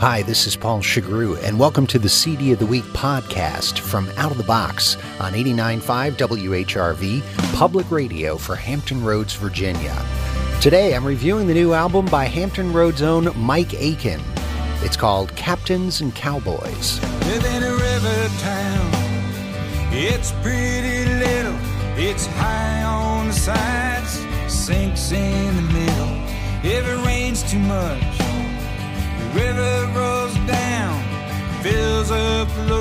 Hi, this is Paul Shugrue, and welcome to the CD of the Week podcast from Out of the Box on 89.5 WHRV, public radio for Hampton Roads, Virginia. Today, I'm reviewing the new album by Hampton Roads' own Mike Aiken. It's called Captains and Cowboys. Live in a river town. It's pretty little. It's high on the sides, sinks in the middle. If it rains too much, river rolls down, fills up the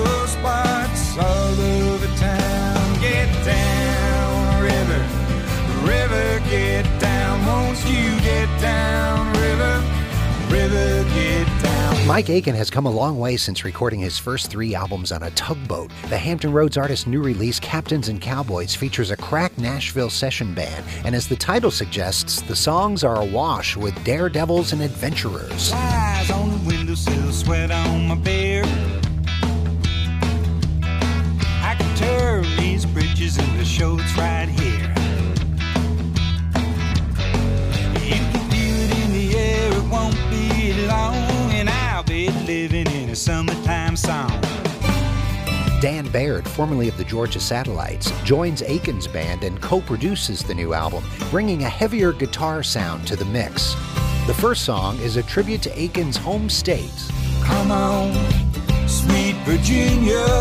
Mike Aiken has come a long way since recording his first three albums on a tugboat. The Hampton Roads artist's new release, Captains and Cowboys, features a crack Nashville session band, and as the title suggests, the songs are awash with daredevils and adventurers. Summertime song. Dan Baird, formerly of the Georgia Satellites, joins Aiken's band and co produces the new album, bringing a heavier guitar sound to the mix. The first song is a tribute to Aiken's home state. Come on, sweet Virginia.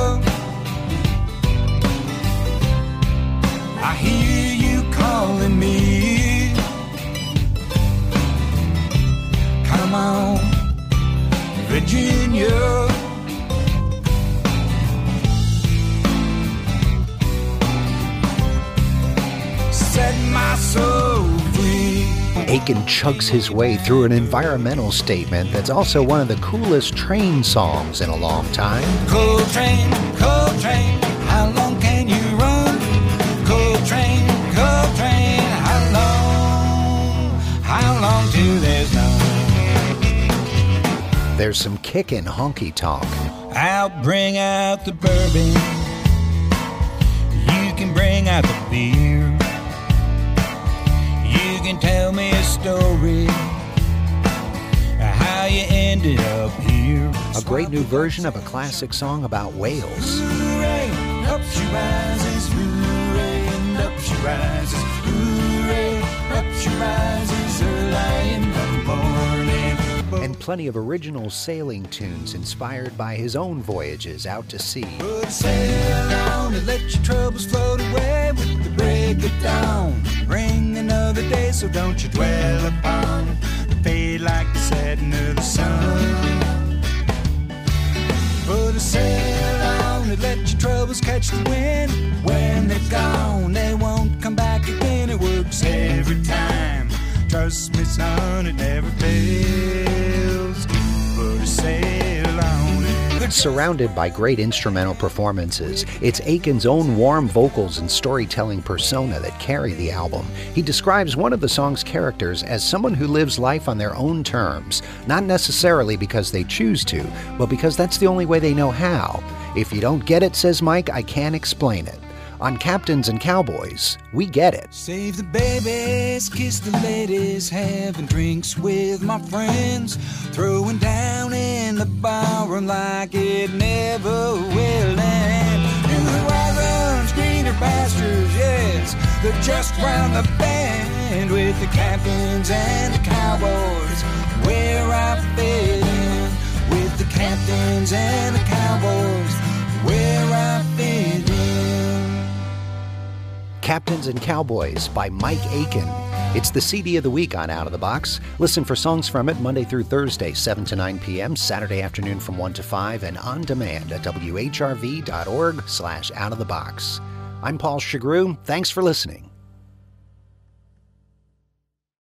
My soul free. Aiken chugs his way through an environmental statement that's also one of the coolest train songs in a long time. Coal train, coal train, how long can you run? Coal train, coal train, how long? How long till there's none? There's some kickin' honky tonk. I'll bring out the bourbon. You can bring out the beer. Can tell me a story. How you ended up here. A great new version of a classic song about whales. Hooray, up she rises, hooray, and up she rises, hooray, up she rises early in the morning. And plenty of original sailing tunes inspired by his own voyages out to sea. Put sail on and let your troubles float away with the break of dawn. Bring another day, so don't you dwell upon it. Fade like the setting of the sun. Put a sail on and let your troubles catch the wind. When they're gone, they won't come back again. It works every time. Trust me, son, it never fails. Put a sail on. Surrounded by great instrumental performances, it's Aiken's own warm vocals and storytelling persona that carry the album. He describes one of the song's characters as someone who lives life on their own terms, not necessarily because they choose to, but because that's the only way they know how. If you don't get it, says Mike, I can't explain it. On Captains and Cowboys, we get it. Save the babies, kiss the ladies, having drinks with my friends, throwing down in the like it never will greener pastures, yes, they're just round the bend with the captains and the cowboys, where I fit in with the captains and the cowboys, where I fit in. Captains and Cowboys by Mike Aiken. It's the CD of the week on Out of the Box. Listen for songs from it Monday through Thursday, 7 to 9 p.m., Saturday afternoon from 1 to 5, and on demand at whrv.org slash out of the box. I'm Paul Shugrue. Thanks for listening.